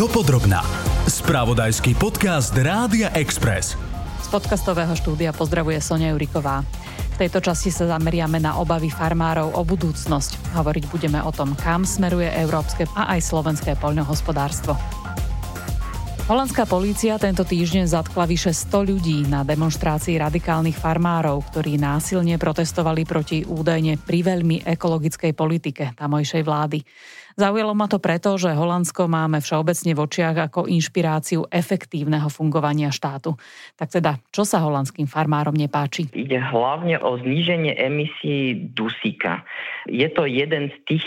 Dopodrobná. Spravodajský podcast Rádia Express. Z podcastového štúdia pozdravuje Sonia Juriková. Tejto časti sa zameriame na obavy farmárov o budúcnosť. Hovoriť budeme o tom, kam smeruje európske a aj slovenské poľnohospodárstvo. Holandská polícia tento týždeň zatkla vyše 100 ľudí na demonstrácii radikálnych farmárov, ktorí násilne protestovali proti údajne priveľmi ekologickej politike tamojšej vlády. Zaujalo ma to preto, že Holandsko máme všeobecne v očiach ako inšpiráciu efektívneho fungovania štátu. Tak teda, čo sa holandským farmárom nepáči? Ide hlavne o zníženie emisí dusíka. Je to jeden z tých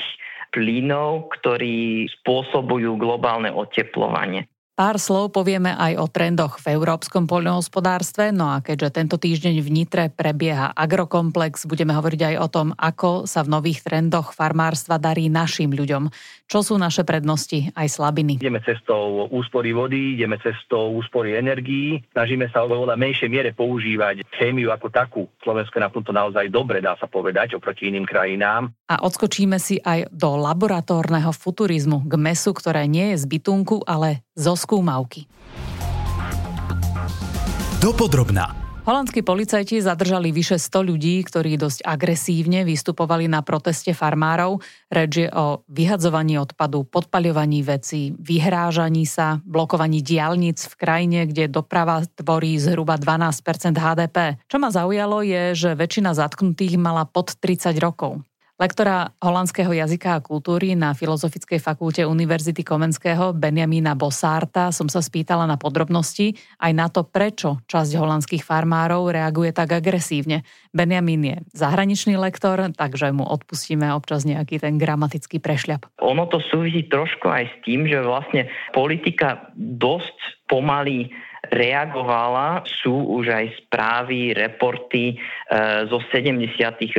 plynov, ktorí spôsobujú globálne oteplovanie. Pár slov povieme aj o trendoch v európskom poľnohospodárstve, no a keďže tento týždeň v Nitre prebieha agrokomplex, budeme hovoriť aj o tom, ako sa v nových trendoch farmárstva darí našim ľuďom. Čo sú naše prednosti aj slabiny? Ideme cestou úspory vody, ideme cestou úspory energií, snažíme sa o veľa menšej miere používať chémiu ako takú. Slovensko je na tomto naozaj dobre, dá sa povedať, oproti iným krajinám. A odskočíme si aj do laboratórneho futurizmu, k mesu, ktoré nie je z bytunku, ale zo skúmavky. Dopodrobná. Holandskí policajti zadržali vyše 100 ľudí, ktorí dosť agresívne vystupovali na proteste farmárov. Reč je o vyhadzovaní odpadu, podpaľovaní veci, vyhrážaní sa, blokovaní diálnic v krajine, kde doprava tvorí zhruba 12 HDP. Čo ma zaujalo je, že väčšina zatknutých mala pod 30 rokov. Lektora holandského jazyka a kultúry na Filozofickej fakulte Univerzity Komenského Benjamína Bosárta som sa spýtala na podrobnosti aj na to, prečo časť holandských farmárov reaguje tak agresívne. Benjamín je zahraničný lektor, takže mu odpustíme občas nejaký ten gramatický prešľap. Ono to súvisí trošku aj s tým, že vlastne politika dosť pomaly reagovala. Sú už aj správy, reporty e, zo 70.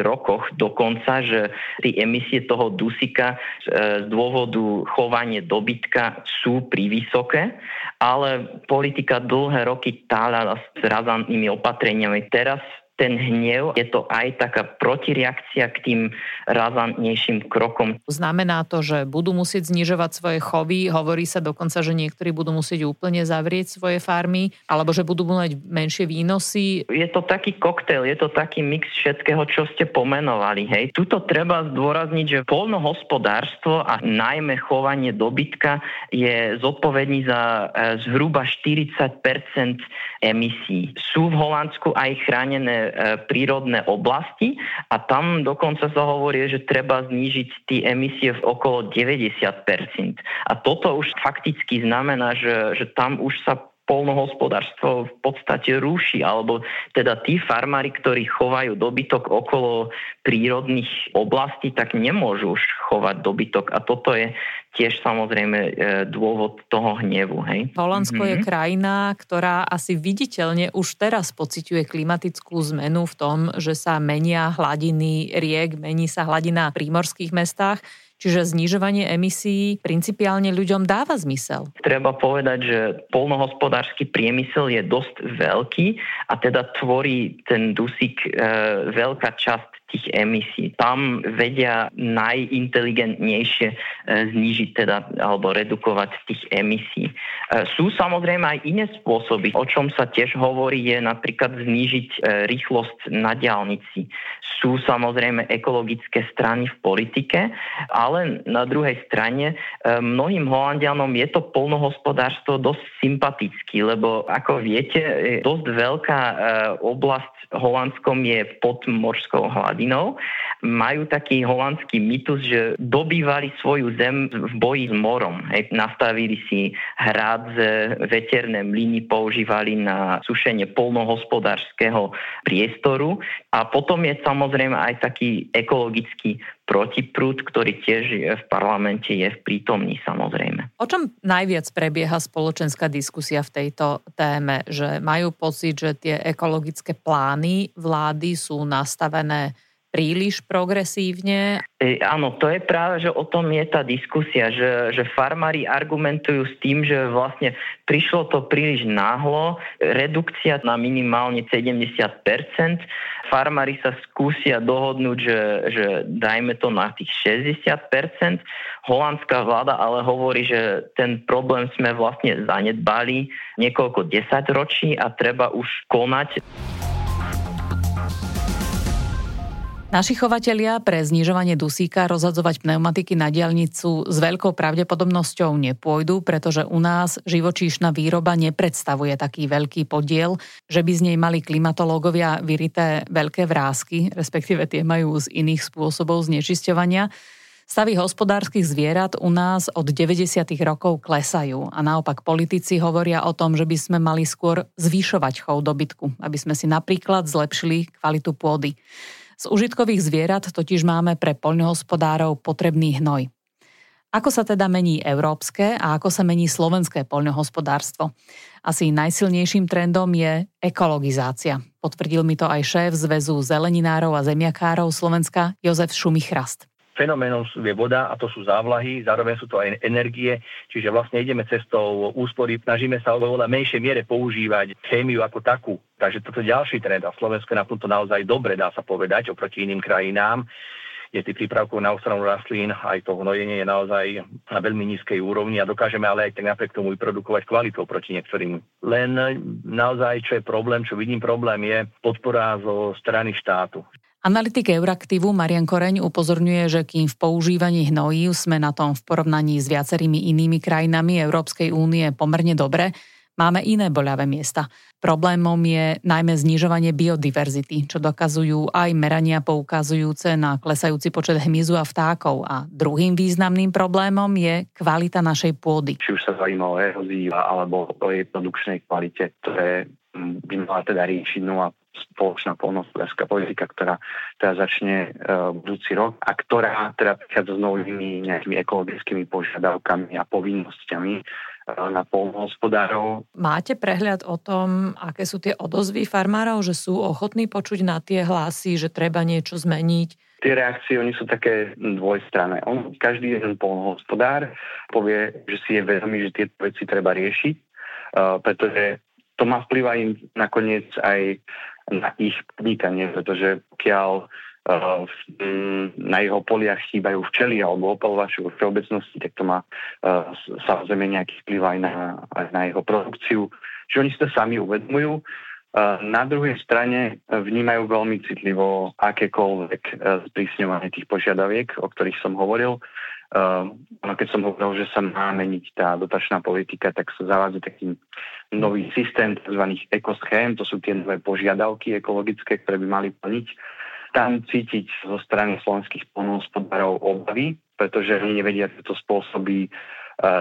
rokoch dokonca, že tie emisie toho dusika e, z dôvodu chovanie dobytka sú prívysoké, ale politika dlhé roky táľa s razantnými opatreniami. Teraz ten hnev, je to aj taká protireakcia k tým razantnejším krokom. Znamená to, že budú musieť znižovať svoje chovy, hovorí sa dokonca, že niektorí budú musieť úplne zavrieť svoje farmy, alebo že budú mať menšie výnosy. Je to taký koktail, je to taký mix všetkého, čo ste pomenovali. Hej. Tuto treba zdôrazniť, že polnohospodárstvo a najmä chovanie dobytka je zodpovedný za e, zhruba 40% emisí. Sú v Holandsku aj chránené prírodné oblasti a tam dokonca sa hovorí, že treba znížiť tie emisie v okolo 90%. A toto už fakticky znamená, že, že tam už sa polnohospodárstvo v podstate rúši, alebo teda tí farmári, ktorí chovajú dobytok okolo prírodných oblastí, tak nemôžu už chovať dobytok. A toto je tiež samozrejme e, dôvod toho hnevu. Hej? Holandsko mm-hmm. je mhm. krajina, ktorá asi viditeľne už teraz pociťuje klimatickú zmenu v tom, že sa menia hladiny riek, mení sa hladina v prímorských mestách. Čiže znižovanie emisí principiálne ľuďom dáva zmysel. Treba povedať, že polnohospodársky priemysel je dosť veľký a teda tvorí ten dusík e, veľká časť tých emisí. Tam vedia najinteligentnejšie e, znížiť teda alebo redukovať tých emisí. E, sú samozrejme aj iné spôsoby. O čom sa tiež hovorí je napríklad znížiť e, rýchlosť na diálnici. Sú samozrejme ekologické strany v politike, ale na druhej strane mnohým Holandianom je to polnohospodárstvo dosť sympatický, lebo ako viete, dosť veľká oblasť Holandskom je pod morskou hladinou. Majú taký holandský mytus, že dobývali svoju zem v boji s morom. Hej. Nastavili si hrádze, veterné mlyny používali na sušenie polnohospodárskeho priestoru a potom je samozrejme aj taký ekologický protiprúd, ktorý tiež je v parlamente je v prítomný samozrejme. O čom najviac prebieha spoločenská diskusia v tejto téme? Že majú pocit, že tie ekologické plány vlády sú nastavené príliš progresívne? E, áno, to je práve, že o tom je tá diskusia, že, že farmári argumentujú s tým, že vlastne prišlo to príliš náhlo, redukcia na minimálne 70%, farmári sa skúsia dohodnúť, že, že dajme to na tých 60%, holandská vláda ale hovorí, že ten problém sme vlastne zanedbali niekoľko desaťročí a treba už konať. Naši chovatelia pre znižovanie dusíka rozhadzovať pneumatiky na diálnicu s veľkou pravdepodobnosťou nepôjdu, pretože u nás živočíšna výroba nepredstavuje taký veľký podiel, že by z nej mali klimatológovia vyrité veľké vrázky, respektíve tie majú z iných spôsobov znečisťovania. Stavy hospodárskych zvierat u nás od 90. rokov klesajú a naopak politici hovoria o tom, že by sme mali skôr zvyšovať chov dobytku, aby sme si napríklad zlepšili kvalitu pôdy. Z užitkových zvierat totiž máme pre poľnohospodárov potrebný hnoj. Ako sa teda mení európske a ako sa mení slovenské poľnohospodárstvo? Asi najsilnejším trendom je ekologizácia. Potvrdil mi to aj šéf Zväzu zeleninárov a zemiakárov Slovenska Jozef Šumichrast fenoménom je voda a to sú závlahy, zároveň sú to aj energie, čiže vlastne ideme cestou úspory, snažíme sa oveľa menšej miere používať chémiu ako takú. Takže toto je ďalší trend a Slovensko na tomto naozaj dobre, dá sa povedať, oproti iným krajinám je tých prípravkov na ochranu rastlín, aj to hnojenie je naozaj na veľmi nízkej úrovni a dokážeme ale aj tak napriek tomu vyprodukovať kvalitu proti niektorým. Len naozaj, čo je problém, čo vidím problém, je podpora zo strany štátu. Analytik Euraktivu Marian Koreň upozorňuje, že kým v používaní hnojív sme na tom v porovnaní s viacerými inými krajinami Európskej únie pomerne dobre, máme iné boľavé miesta. Problémom je najmä znižovanie biodiverzity, čo dokazujú aj merania poukazujúce na klesajúci počet hmyzu a vtákov. A druhým významným problémom je kvalita našej pôdy. Či už sa zaujíma o erózii alebo o jej produkčnej kvalite, ktoré by mala teda riešiť. No a spoločná polnohospodárska politika, ktorá teda začne uh, budúci rok a ktorá teda prichádza s novými nejakými ekologickými požiadavkami a povinnosťami uh, na polnohospodárov. Máte prehľad o tom, aké sú tie odozvy farmárov, že sú ochotní počuť na tie hlasy, že treba niečo zmeniť? Tie reakcie, oni sú také dvojstranné. On, každý jeden polnohospodár povie, že si je vedomý, že tieto veci treba riešiť, uh, pretože to má vplyv aj nakoniec aj na ich podnikanie, pretože pokiaľ uh, na jeho poliach chýbajú včely alebo opalovači vo všeobecnosti, tak to má uh, samozrejme nejaký vplyv aj na, aj na jeho produkciu. Čiže oni si to sami uvedomujú. Uh, na druhej strane vnímajú veľmi citlivo akékoľvek sprísňovanie tých požiadaviek, o ktorých som hovoril. Uh, keď som hovoril, že sa má meniť tá dotačná politika, tak sa zavádza taký nový systém tzv. ekoschém, to sú tie nové požiadavky ekologické, ktoré by mali plniť. Tam cítiť zo strany slovenských polnohospodárov obavy, pretože oni nevedia, že to spôsobí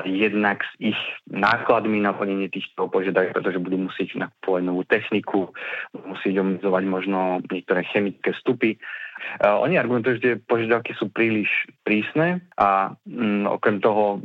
jednak s ich nákladmi na plnenie týchto požiadaviek, pretože budú musieť nakupovať novú techniku, musieť obmedzovať možno niektoré chemické vstupy. Uh, oni argumentujú, že požiadavky sú príliš prísne a um, okrem toho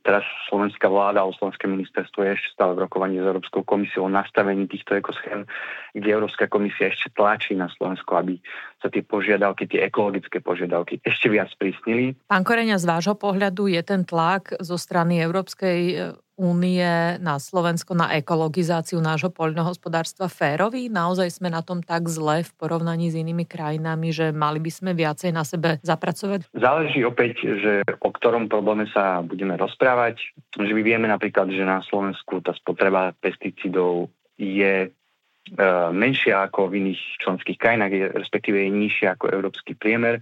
teraz slovenská vláda alebo slovenské ministerstvo je ešte stále v rokovaní s Európskou komisiou o nastavení týchto ekoschém, kde Európska komisia ešte tlačí na Slovensko, aby sa tie požiadavky, tie ekologické požiadavky ešte viac prísnili. Pán Koreňa, z vášho pohľadu je ten tlak zo strany Európskej únie na Slovensko na ekologizáciu nášho poľnohospodárstva férový? Naozaj sme na tom tak zle v porovnaní s inými krajinami, že mali by sme viacej na sebe zapracovať? Záleží opäť, že o ktorom probléme sa budeme rozprávať. Že my vieme napríklad, že na Slovensku tá spotreba pesticídov je e, menšia ako v iných členských krajinách, respektíve je nižšia ako európsky priemer.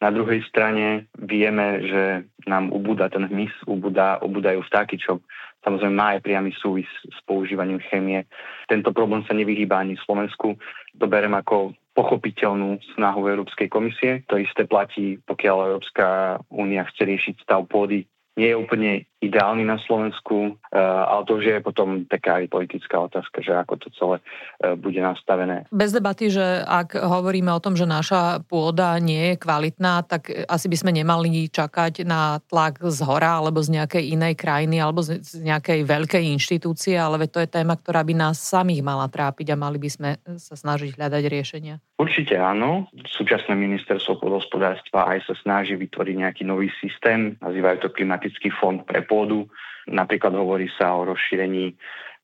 Na druhej strane vieme, že nám ubúda ten hmyz, ubúda, ubúdajú vtáky, čo samozrejme má aj priamy súvis s používaním chémie. Tento problém sa nevyhýba ani v Slovensku. To berem ako pochopiteľnú snahu Európskej komisie. To isté platí, pokiaľ Európska únia chce riešiť stav pôdy nie je úplne ideálny na Slovensku, eh, ale to už je potom taká aj politická otázka, že ako to celé eh, bude nastavené. Bez debaty, že ak hovoríme o tom, že naša pôda nie je kvalitná, tak asi by sme nemali čakať na tlak z hora alebo z nejakej inej krajiny alebo z nejakej veľkej inštitúcie, ale to je téma, ktorá by nás samých mala trápiť a mali by sme sa snažiť hľadať riešenia. Určite áno. Súčasné ministerstvo pôdohospodárstva aj sa snaží vytvoriť nejaký nový systém, nazývajú to klimatický fond pre pôdu. Napríklad hovorí sa o rozšírení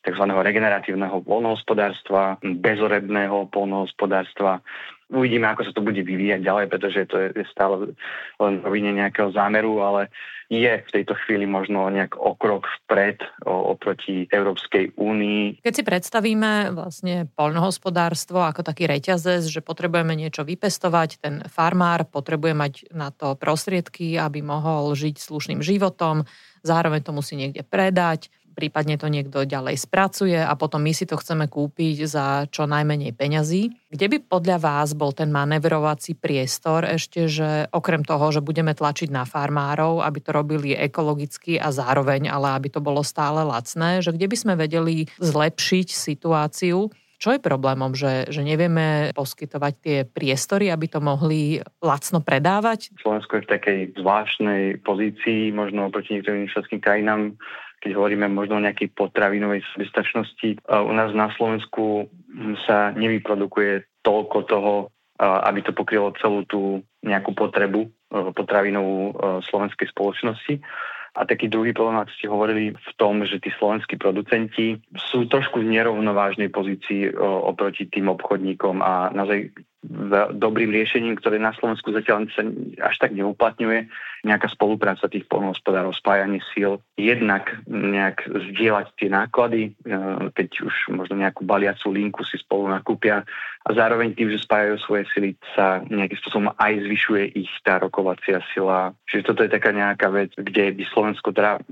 tzv. regeneratívneho polnohospodárstva, bezorebného polnohospodárstva. Uvidíme, ako sa to bude vyvíjať ďalej, pretože to je stále len rovine nejakého zámeru, ale je v tejto chvíli možno nejak okrok vpred oproti Európskej únii. Keď si predstavíme vlastne poľnohospodárstvo ako taký reťazec, že potrebujeme niečo vypestovať, ten farmár potrebuje mať na to prostriedky, aby mohol žiť slušným životom, zároveň to musí niekde predať, prípadne to niekto ďalej spracuje a potom my si to chceme kúpiť za čo najmenej peňazí. Kde by podľa vás bol ten manevrovací priestor ešte, že okrem toho, že budeme tlačiť na farmárov, aby to robili ekologicky a zároveň, ale aby to bolo stále lacné, že kde by sme vedeli zlepšiť situáciu, čo je problémom, že, že nevieme poskytovať tie priestory, aby to mohli lacno predávať? Slovensko je v takej zvláštnej pozícii, možno proti niektorým členským krajinám, keď hovoríme možno o nejakej potravinovej sebestačnosti. U nás na Slovensku sa nevyprodukuje toľko toho, aby to pokrylo celú tú nejakú potrebu potravinovú slovenskej spoločnosti. A taký druhý problém, ako ste hovorili, v tom, že tí slovenskí producenti sú trošku v nerovnovážnej pozícii oproti tým obchodníkom a naozaj dobrým riešením, ktoré na Slovensku zatiaľ sa až tak neuplatňuje, nejaká spolupráca tých polnohospodárov, spájanie síl, jednak nejak zdieľať tie náklady, e, keď už možno nejakú baliacú linku si spolu nakúpia a zároveň tým, že spájajú svoje sily, sa nejakým spôsobom aj zvyšuje ich tá rokovacia sila. Čiže toto je taká nejaká vec, kde by Slovensko teda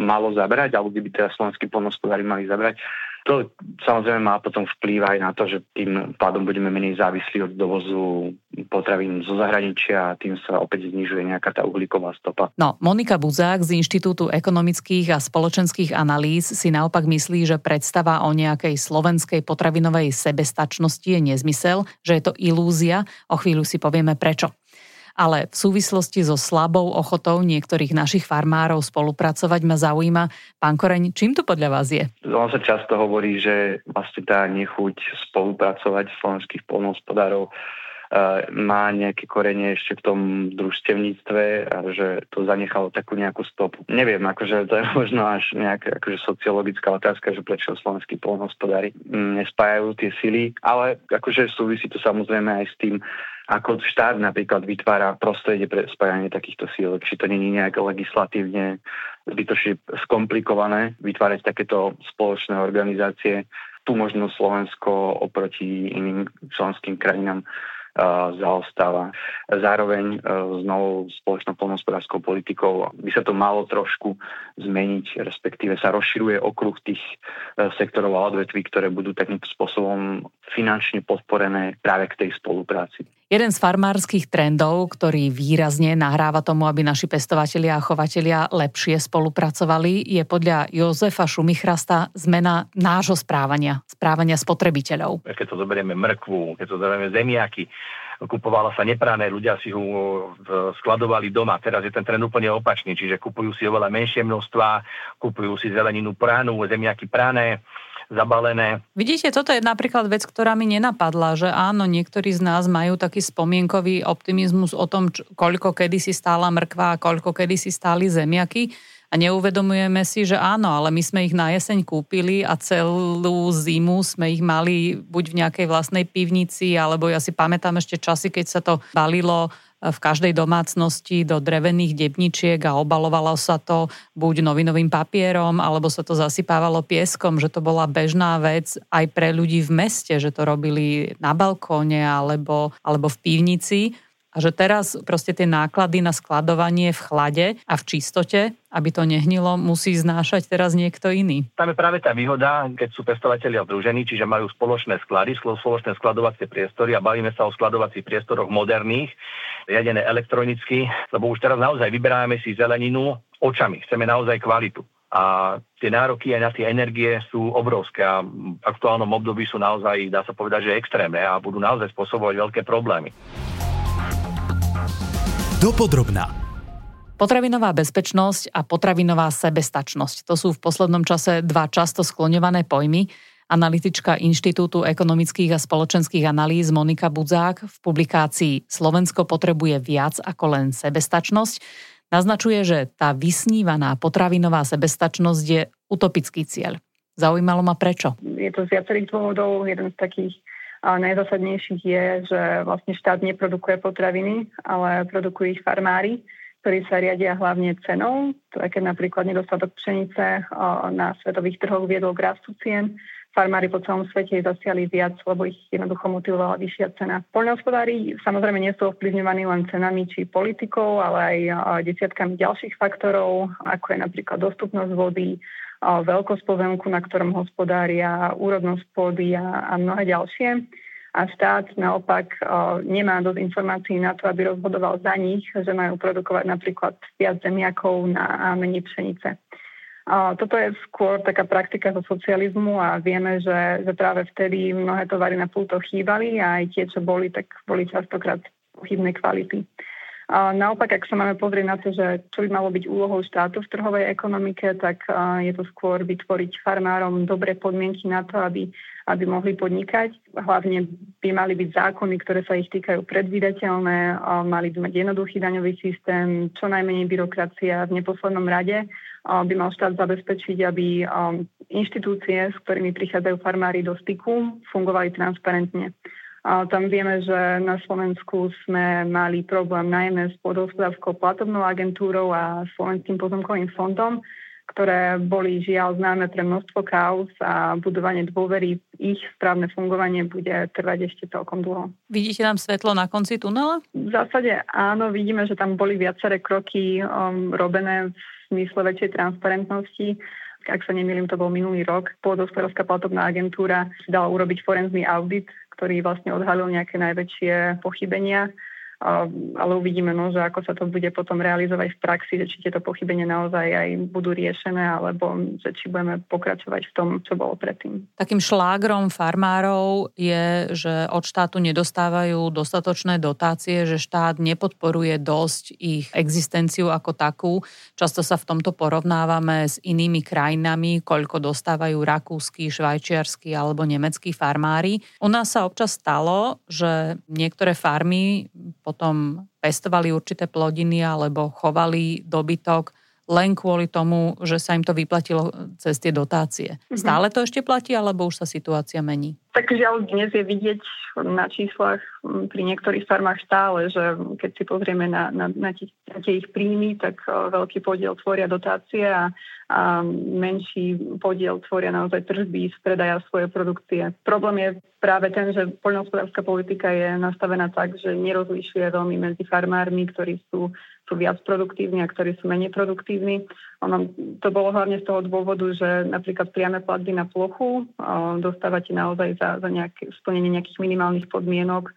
malo zabrať, alebo by teda slovenskí polnohospodári mali zabrať. To samozrejme má potom vplyv aj na to, že tým pádom budeme menej závislí od dovozu potravín zo zahraničia a tým sa opäť znižuje nejaká tá uhlíková stopa. No, Monika Buzák z Inštitútu ekonomických a spoločenských analýz si naopak myslí, že predstava o nejakej slovenskej potravinovej sebestačnosti je nezmysel, že je to ilúzia. O chvíľu si povieme prečo ale v súvislosti so slabou ochotou niektorých našich farmárov spolupracovať ma zaujíma. Pán Koreň, čím to podľa vás je? On sa často hovorí, že vlastne tá nechuť spolupracovať slovenských polnohospodárov má nejaké korenie ešte v tom družstevníctve a že to zanechalo takú nejakú stopu. Neviem, akože to je možno až nejaká akože sociologická otázka, že prečo slovenskí polnohospodári nespájajú tie sily, ale akože súvisí to samozrejme aj s tým, ako štát napríklad vytvára prostredie pre spájanie takýchto síl. Či to není nejak legislatívne zbytočne skomplikované vytvárať takéto spoločné organizácie. Tu možno Slovensko oproti iným členským krajinám zaostáva. Zároveň s novou spoločnou polnospodárskou politikou by sa to malo trošku zmeniť, respektíve sa rozširuje okruh tých sektorov a odvetví, ktoré budú takýmto spôsobom finančne podporené práve k tej spolupráci. Jeden z farmárskych trendov, ktorý výrazne nahráva tomu, aby naši pestovatelia a chovatelia lepšie spolupracovali, je podľa Jozefa Šumichrasta zmena nášho správania, správania spotrebiteľov. Keď to zoberieme mrkvu, keď to zoberieme zemiaky, kupovala sa neprané, ľudia si ho skladovali doma. Teraz je ten trend úplne opačný, čiže kupujú si oveľa menšie množstva, kupujú si zeleninu pránú, zemiaky prané, zabalené. Vidíte, toto je napríklad vec, ktorá mi nenapadla, že áno, niektorí z nás majú taký spomienkový optimizmus o tom, čo, koľko kedy si stála mrkva a koľko kedy si stáli zemiaky a neuvedomujeme si, že áno, ale my sme ich na jeseň kúpili a celú zimu sme ich mali buď v nejakej vlastnej pivnici, alebo ja si pamätám ešte časy, keď sa to balilo v každej domácnosti do drevených debničiek a obalovalo sa to buď novinovým papierom, alebo sa to zasypávalo pieskom, že to bola bežná vec aj pre ľudí v meste, že to robili na balkóne alebo, alebo v pivnici. A že teraz proste tie náklady na skladovanie v chlade a v čistote, aby to nehnilo, musí znášať teraz niekto iný. Tam je práve tá výhoda, keď sú pestovateľia združení, čiže majú spoločné sklady, spoločné skladovacie priestory a bavíme sa o skladovacích priestoroch moderných, riadené elektronicky, lebo už teraz naozaj vyberáme si zeleninu očami, chceme naozaj kvalitu. A tie nároky aj na tie energie sú obrovské a v aktuálnom období sú naozaj, dá sa povedať, že extrémne a budú naozaj spôsobovať veľké problémy. Dopodrobná. Potravinová bezpečnosť a potravinová sebestačnosť. To sú v poslednom čase dva často skloňované pojmy. Analytička Inštitútu ekonomických a spoločenských analýz Monika Budzák v publikácii Slovensko potrebuje viac ako len sebestačnosť naznačuje, že tá vysnívaná potravinová sebestačnosť je utopický cieľ. Zaujímalo ma prečo. Je to z viacerých dôvodov. Jeden z takých najzásadnejších je, že vlastne štát neprodukuje potraviny, ale produkujú ich farmári ktorí sa riadia hlavne cenou, to je keď napríklad nedostatok pšenice na svetových trhoch viedol k rastu cien. Farmári po celom svete zasiali viac, lebo ich jednoducho motivovala vyššia cena. Poľnohospodári samozrejme nie sú ovplyvňovaní len cenami či politikou, ale aj desiatkami ďalších faktorov, ako je napríklad dostupnosť vody, veľkosť pozemku, na ktorom hospodária, úrodnosť pôdy a, a mnohé ďalšie a štát naopak nemá dosť informácií na to, aby rozhodoval za nich, že majú produkovať napríklad viac zemiakov na menej pšenice. Toto je skôr taká praktika zo socializmu a vieme, že, že práve vtedy mnohé tovary na pulto chýbali a aj tie, čo boli, tak boli častokrát pochybnej kvality. Naopak, ak sa máme pozrieť na to, že čo by malo byť úlohou štátu v trhovej ekonomike, tak je to skôr vytvoriť farmárom dobré podmienky na to, aby aby mohli podnikať. Hlavne by mali byť zákony, ktoré sa ich týkajú predvídateľné, mali by mať jednoduchý daňový systém, čo najmenej byrokracia. V neposlednom rade by mal štát zabezpečiť, aby inštitúcie, s ktorými prichádzajú farmári do styku, fungovali transparentne. A tam vieme, že na Slovensku sme mali problém najmä s podhospodárskou platobnou agentúrou a Slovenským pozemkovým fondom, ktoré boli žiaľ známe pre množstvo kauz a budovanie dôvery ich správne fungovanie bude trvať ešte celkom dlho. Vidíte tam svetlo na konci tunela? V zásade áno, vidíme, že tam boli viaceré kroky um, robené v smysle väčšej transparentnosti. Ak sa nemýlim, to bol minulý rok. Pôdospodárska platobná agentúra dala urobiť forenzný audit, ktorý vlastne odhalil nejaké najväčšie pochybenia ale uvidíme, no, že ako sa to bude potom realizovať v praxi, že či tieto pochybenia naozaj aj budú riešené, alebo že či budeme pokračovať v tom, čo bolo predtým. Takým šlágrom farmárov je, že od štátu nedostávajú dostatočné dotácie, že štát nepodporuje dosť ich existenciu ako takú. Často sa v tomto porovnávame s inými krajinami, koľko dostávajú rakúsky, švajčiarsky alebo nemeckí farmári. U nás sa občas stalo, že niektoré farmy potom pestovali určité plodiny alebo chovali dobytok len kvôli tomu, že sa im to vyplatilo cez tie dotácie. Mm-hmm. Stále to ešte platí, alebo už sa situácia mení? Tak žiaľ, dnes je vidieť na číslach pri niektorých farmách stále, že keď si pozrieme na, na, na, tie, na tie ich príjmy, tak veľký podiel tvoria dotácie a, a menší podiel tvoria naozaj tržby z predaja svojej produkcie. Problém je práve ten, že poľnohospodárska politika je nastavená tak, že nerozlišuje veľmi medzi farmármi, ktorí sú, sú viac produktívni a ktorí sú menej produktívni. Ono, to bolo hlavne z toho dôvodu, že napríklad priame platby na plochu dostávate naozaj za, za nejaké, splnenie nejakých minimálnych podmienok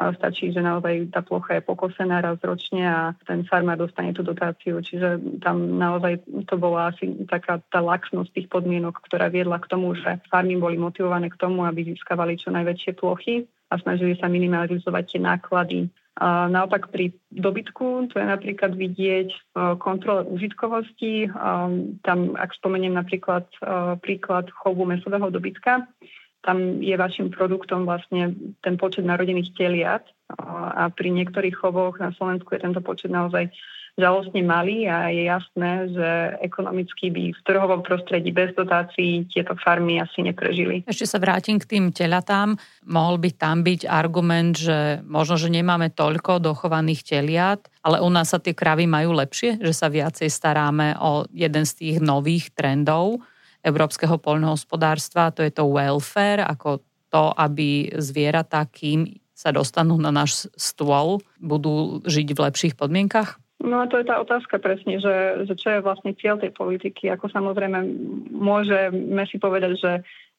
Stačí, že naozaj tá plocha je pokosená raz ročne a ten farmár dostane tú dotáciu. Čiže tam naozaj to bola asi taká tá laxnosť tých podmienok, ktorá viedla k tomu, že farmy boli motivované k tomu, aby získavali čo najväčšie plochy a snažili sa minimalizovať tie náklady. Naopak pri dobytku, to je napríklad vidieť v kontrole užitkovosti. Tam, ak spomeniem napríklad príklad chovu mesového dobytka, tam je vašim produktom vlastne ten počet narodených teliat a pri niektorých chovoch na Slovensku je tento počet naozaj žalostne malý a je jasné, že ekonomicky by v trhovom prostredí bez dotácií tieto farmy asi neprežili. Ešte sa vrátim k tým telatám. Mohol by tam byť argument, že možno, že nemáme toľko dochovaných teliat, ale u nás sa tie kravy majú lepšie, že sa viacej staráme o jeden z tých nových trendov európskeho poľnohospodárstva, to je to welfare, ako to, aby zvieratá, kým sa dostanú na náš stôl, budú žiť v lepších podmienkach? No a to je tá otázka presne, že, že čo je vlastne cieľ tej politiky. Ako samozrejme môžeme si povedať, že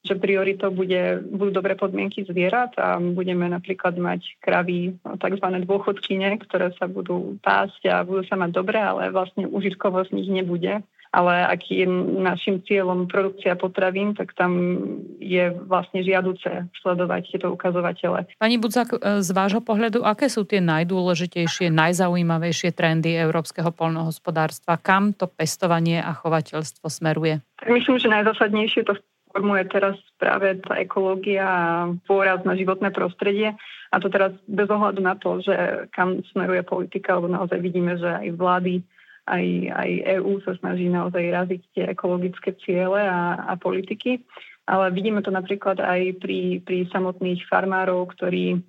že prioritou bude, budú dobré podmienky zvierat a budeme napríklad mať kravy, tzv. dôchodkyne, ktoré sa budú pásť a budú sa mať dobre, ale vlastne užitkovo z nich nebude ale ak je našim cieľom produkcia potravín, tak tam je vlastne žiaduce sledovať tieto ukazovatele. Pani Budzak, e, z vášho pohľadu, aké sú tie najdôležitejšie, najzaujímavejšie trendy európskeho polnohospodárstva? Kam to pestovanie a chovateľstvo smeruje? Myslím, že najzásadnejšie to formuje teraz práve tá ekológia a pôraz na životné prostredie. A to teraz bez ohľadu na to, že kam smeruje politika, lebo naozaj vidíme, že aj vlády aj, aj EÚ sa snaží naozaj raziť tie ekologické ciele a, a politiky. Ale vidíme to napríklad aj pri, pri samotných farmárov, ktorí um,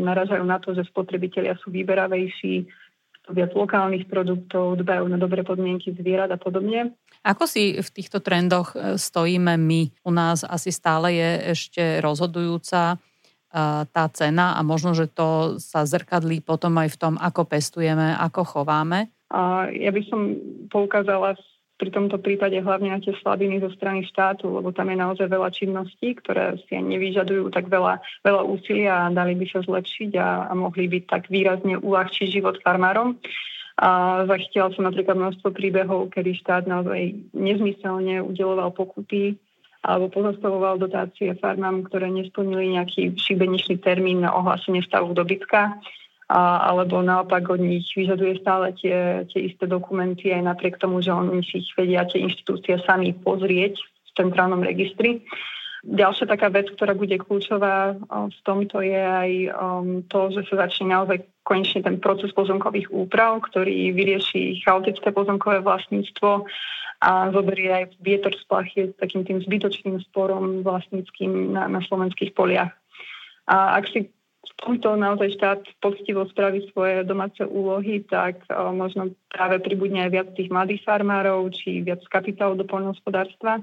naražajú na to, že spotrebitelia sú vyberavejší, viac lokálnych produktov, dbajú na dobré podmienky zvierat a podobne. Ako si v týchto trendoch e, stojíme my? U nás asi stále je ešte rozhodujúca e, tá cena a možno, že to sa zrkadlí potom aj v tom, ako pestujeme, ako chováme. Ja by som poukázala pri tomto prípade hlavne na tie slabiny zo strany štátu, lebo tam je naozaj veľa činností, ktoré si nevyžadujú tak veľa, veľa úsilia a dali by sa zlepšiť a, a mohli by tak výrazne uľahčiť život farmárom. A zachytila som napríklad množstvo príbehov, kedy štát naozaj nezmyselne udeloval pokuty alebo pozastavoval dotácie farmám, ktoré nesplnili nejaký šibeničný termín na ohlásenie stavu dobytka a, alebo naopak od nich vyžaduje stále tie, tie isté dokumenty aj napriek tomu, že oni si ich vedia tie inštitúcie sami pozrieť v centrálnom registri. Ďalšia taká vec, ktorá bude kľúčová v tomto je aj um, to, že sa začne naozaj konečne ten proces pozemkových úprav, ktorý vyrieši chaotické pozemkové vlastníctvo a zoberie aj vietor z plachy s takým tým zbytočným sporom vlastníckým na, na slovenských poliach. A ak si tomto naozaj štát poctivo spraví svoje domáce úlohy, tak možno práve pribudne aj viac tých mladých farmárov, či viac kapitálu do poľnohospodárstva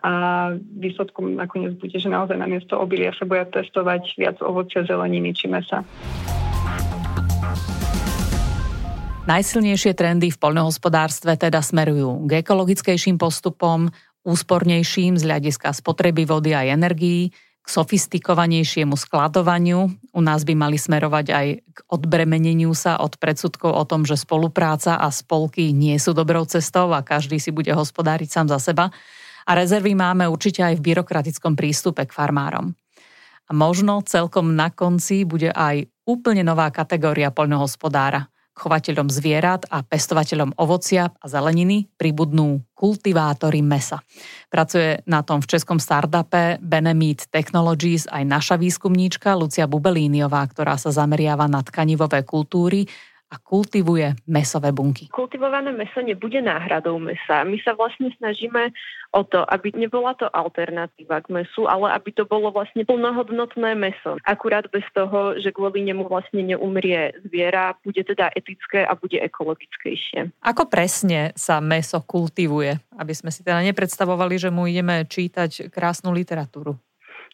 a výsledkom nakoniec bude, že naozaj namiesto obilia sa bude testovať viac ovocia, zeleniny či mesa. Najsilnejšie trendy v poľnohospodárstve teda smerujú k ekologickejším postupom, úspornejším z hľadiska spotreby vody a energií, k sofistikovanejšiemu skladovaniu. U nás by mali smerovať aj k odbremeneniu sa od predsudkov o tom, že spolupráca a spolky nie sú dobrou cestou a každý si bude hospodáriť sám za seba. A rezervy máme určite aj v byrokratickom prístupe k farmárom. A možno celkom na konci bude aj úplne nová kategória poľnohospodára – chovateľom zvierat a pestovateľom ovocia a zeleniny pribudnú kultivátory mesa. Pracuje na tom v českom startupe Benemeat Technologies aj naša výskumníčka Lucia Bubelíniová, ktorá sa zameriava na tkanivové kultúry a kultivuje mesové bunky. Kultivované meso nebude náhradou mesa. My sa vlastne snažíme o to, aby nebola to alternatíva k mesu, ale aby to bolo vlastne plnohodnotné meso. Akurát bez toho, že kvôli nemu vlastne neumrie zviera, bude teda etické a bude ekologickejšie. Ako presne sa meso kultivuje? Aby sme si teda nepredstavovali, že mu ideme čítať krásnu literatúru.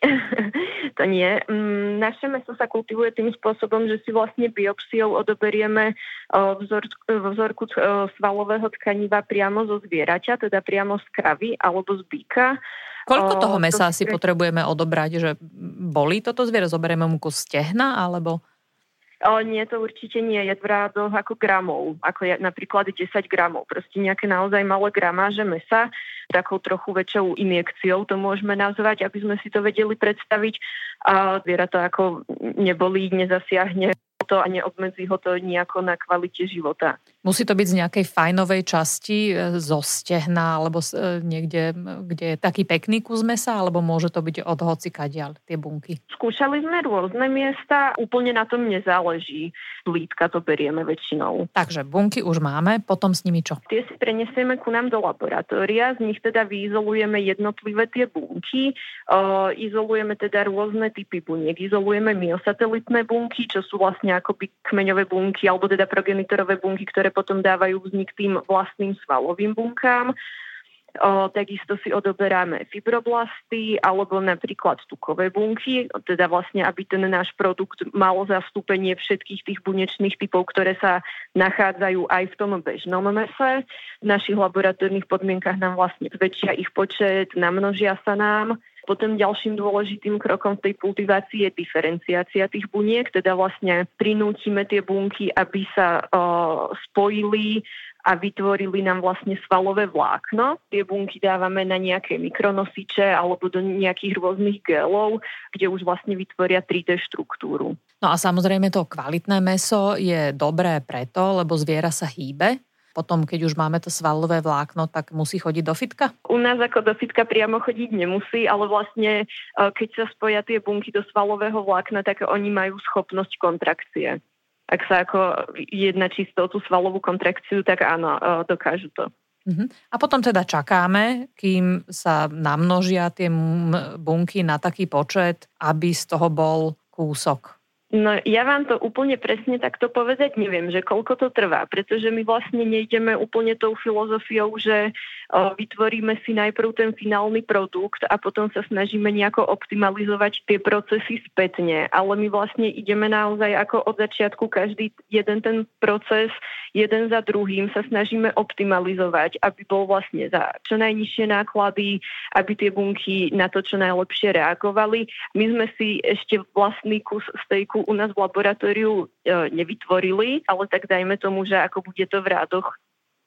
to nie. Mm, naše meso sa kultivuje tým spôsobom, že si vlastne biopsiou odoberieme vzor, vzorku svalového tkaniva priamo zo zvieraťa, teda priamo z kravy alebo z býka. Koľko toho mesa si potrebujeme odobrať, že boli toto zviera? Zoberieme mu kus stehna alebo... O, nie, to určite nie je v rádoch ako gramov, ako je napríklad 10 gramov. Proste nejaké naozaj malé gramáže mesa, takou trochu väčšou injekciou to môžeme nazvať, aby sme si to vedeli predstaviť. A to ako nebolí, nezasiahne to a neobmedzí ho to nejako na kvalite života. Musí to byť z nejakej fajnovej časti, e, zo stehna, alebo e, niekde, kde je taký pekný kus mesa, alebo môže to byť od hoci kadiaľ, tie bunky? Skúšali sme rôzne miesta, úplne na tom nezáleží. Lítka to berieme väčšinou. Takže bunky už máme, potom s nimi čo? Tie si prenesieme ku nám do laboratória, z nich teda vyizolujeme jednotlivé tie bunky, o, izolujeme teda rôzne typy buniek, izolujeme myosatelitné bunky, čo sú vlastne akoby kmeňové bunky alebo teda progenitorové bunky, ktoré potom dávajú vznik tým vlastným svalovým bunkám. O, takisto si odoberáme fibroblasty alebo napríklad tukové bunky, teda vlastne, aby ten náš produkt mal zastúpenie všetkých tých bunečných typov, ktoré sa nachádzajú aj v tom bežnom mese. V našich laboratórnych podmienkach nám vlastne zväčšia ich počet, namnožia sa nám Potom ďalším dôležitým krokom v tej kultivácii je diferenciácia tých buniek, teda vlastne prinútime tie bunky, aby sa uh, spojili a vytvorili nám vlastne svalové vlákno. Tie bunky dávame na nejaké mikronosiče alebo do nejakých rôznych gelov, kde už vlastne vytvoria 3D štruktúru. No a samozrejme to kvalitné meso je dobré preto, lebo zviera sa hýbe, potom, keď už máme to svalové vlákno, tak musí chodiť do fitka? U nás ako do fitka priamo chodiť nemusí, ale vlastne e, keď sa spoja tie bunky do svalového vlákna, tak oni majú schopnosť kontrakcie ak sa ako jedna čisto tú svalovú kontrakciu, tak áno, e, dokážu to. Uh-huh. A potom teda čakáme, kým sa namnožia tie bunky na taký počet, aby z toho bol kúsok. No ja vám to úplne presne takto povedať neviem, že koľko to trvá, pretože my vlastne nejdeme úplne tou filozofiou, že o, vytvoríme si najprv ten finálny produkt a potom sa snažíme nejako optimalizovať tie procesy spätne, ale my vlastne ideme naozaj ako od začiatku každý jeden ten proces, jeden za druhým sa snažíme optimalizovať, aby bol vlastne za čo najnižšie náklady, aby tie bunky na to čo najlepšie reagovali. My sme si ešte vlastný kus stejku u nás v laboratóriu e, nevytvorili, ale tak dajme tomu, že ako bude to v rádoch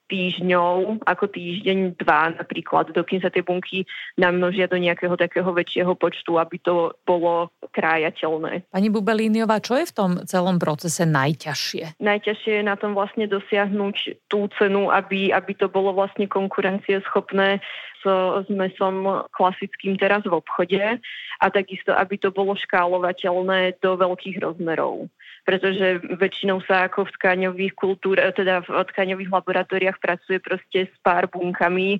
týždňov, ako týždeň, dva napríklad, dokým sa tie bunky namnožia do nejakého takého väčšieho počtu, aby to bolo krájateľné. Pani Bubelíniová, čo je v tom celom procese najťažšie? Najťažšie je na tom vlastne dosiahnuť tú cenu, aby, aby to bolo vlastne konkurencieschopné s, mesom klasickým teraz v obchode a takisto, aby to bolo škálovateľné do veľkých rozmerov. Pretože väčšinou sa ako v tkaňových kultúr, teda v tkaňových laboratóriách pracuje proste s pár bunkami,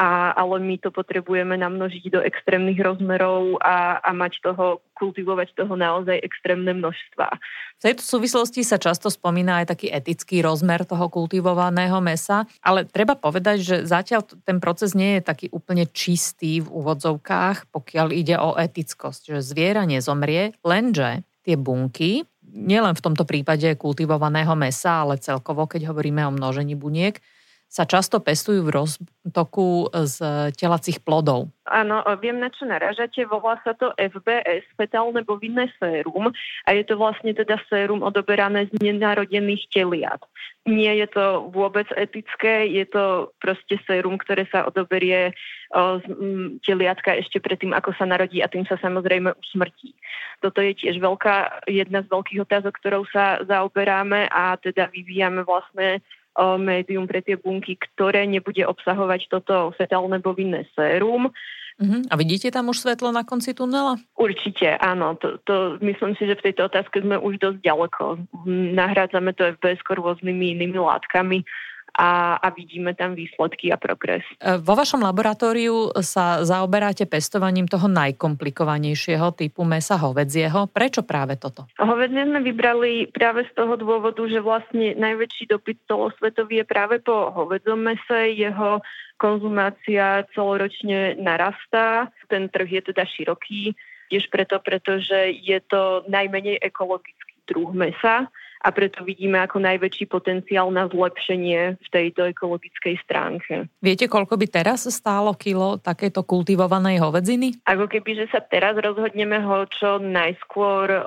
a, ale my to potrebujeme namnožiť do extrémnych rozmerov a, a mať toho, kultivovať toho naozaj extrémne množstva. V tejto súvislosti sa často spomína aj taký etický rozmer toho kultivovaného mesa, ale treba povedať, že zatiaľ ten proces nie je taký úplne čistý v úvodzovkách, pokiaľ ide o etickosť, že zviera nezomrie, lenže tie bunky, nielen v tomto prípade kultivovaného mesa, ale celkovo, keď hovoríme o množení buniek, sa často pestujú v roztoku z telacích plodov. Áno, viem, na čo naražate. Volá sa to FBS, fetálne bovinné sérum a je to vlastne teda sérum odoberané z nenarodených teliat. Nie je to vôbec etické, je to proste sérum, ktoré sa odoberie z teliatka ešte predtým, ako sa narodí a tým sa samozrejme usmrtí. Toto je tiež veľká, jedna z veľkých otázok, ktorou sa zaoberáme a teda vyvíjame vlastne médium pre tie bunky, ktoré nebude obsahovať toto fetálne bovinné sérum. Uh-huh. A vidíte tam už svetlo na konci tunela? Určite, áno. To, to, myslím si, že v tejto otázke sme už dosť ďaleko. Nahrádzame to FBS rôznymi inými látkami a, a vidíme tam výsledky a progres. E, vo vašom laboratóriu sa zaoberáte pestovaním toho najkomplikovanejšieho typu mesa hovedzieho. Prečo práve toto? Hovedzie sme vybrali práve z toho dôvodu, že vlastne najväčší dopyt celosvetový je práve po hovedzom mese. Jeho konzumácia celoročne narastá. Ten trh je teda široký, tiež preto, pretože je to najmenej ekologický druh mesa a preto vidíme ako najväčší potenciál na zlepšenie v tejto ekologickej stránke. Viete, koľko by teraz stálo kilo takéto kultivovanej hovedziny? Ako keby, že sa teraz rozhodneme ho čo najskôr o,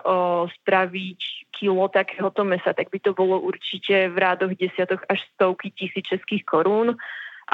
spraviť kilo takéhoto mesa, tak by to bolo určite v rádoch desiatok až stovky tisíc českých korún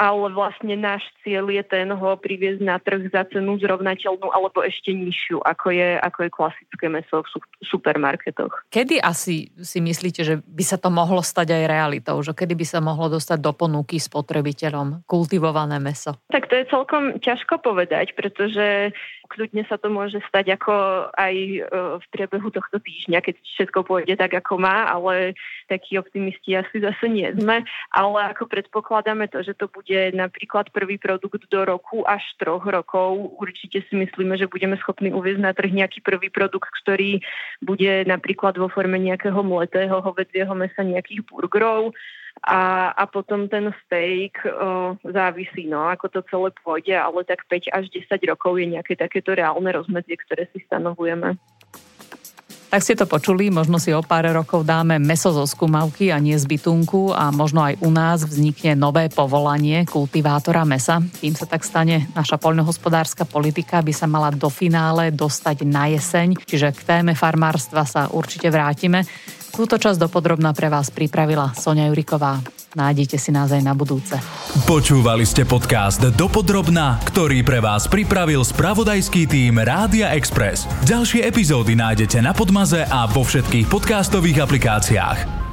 ale vlastne náš cieľ je ten ho priviesť na trh za cenu zrovnateľnú alebo ešte nižšiu, ako je, ako je klasické meso v supermarketoch. Kedy asi si myslíte, že by sa to mohlo stať aj realitou? Že kedy by sa mohlo dostať do ponuky spotrebiteľom kultivované meso? Tak to je celkom ťažko povedať, pretože kľudne sa to môže stať ako aj e, v priebehu tohto týždňa, keď všetko pôjde tak, ako má, ale takí optimisti asi zase nie sme. Ale ako predpokladáme to, že to bude napríklad prvý produkt do roku až troch rokov, určite si myslíme, že budeme schopní uvieť na trh nejaký prvý produkt, ktorý bude napríklad vo forme nejakého mletého hovedzieho mesa, nejakých burgerov a, a potom ten steak o, závisí, no, ako to celé pôjde, ale tak 5 až 10 rokov je nejaké takéto reálne rozmedzie, ktoré si stanovujeme. Tak ste to počuli, možno si o pár rokov dáme meso zo skumavky a nie z bytunku a možno aj u nás vznikne nové povolanie kultivátora mesa. Tým sa tak stane naša poľnohospodárska politika by sa mala do finále dostať na jeseň, čiže k téme farmárstva sa určite vrátime. Túto časť dopodrobná pre vás pripravila Sonia Juriková. Nájdete si nás aj na budúce. Počúvali ste podcast Dopodrobná, ktorý pre vás pripravil spravodajský tým Rádia Express. Ďalšie epizódy nájdete na Podmaze a vo všetkých podcastových aplikáciách.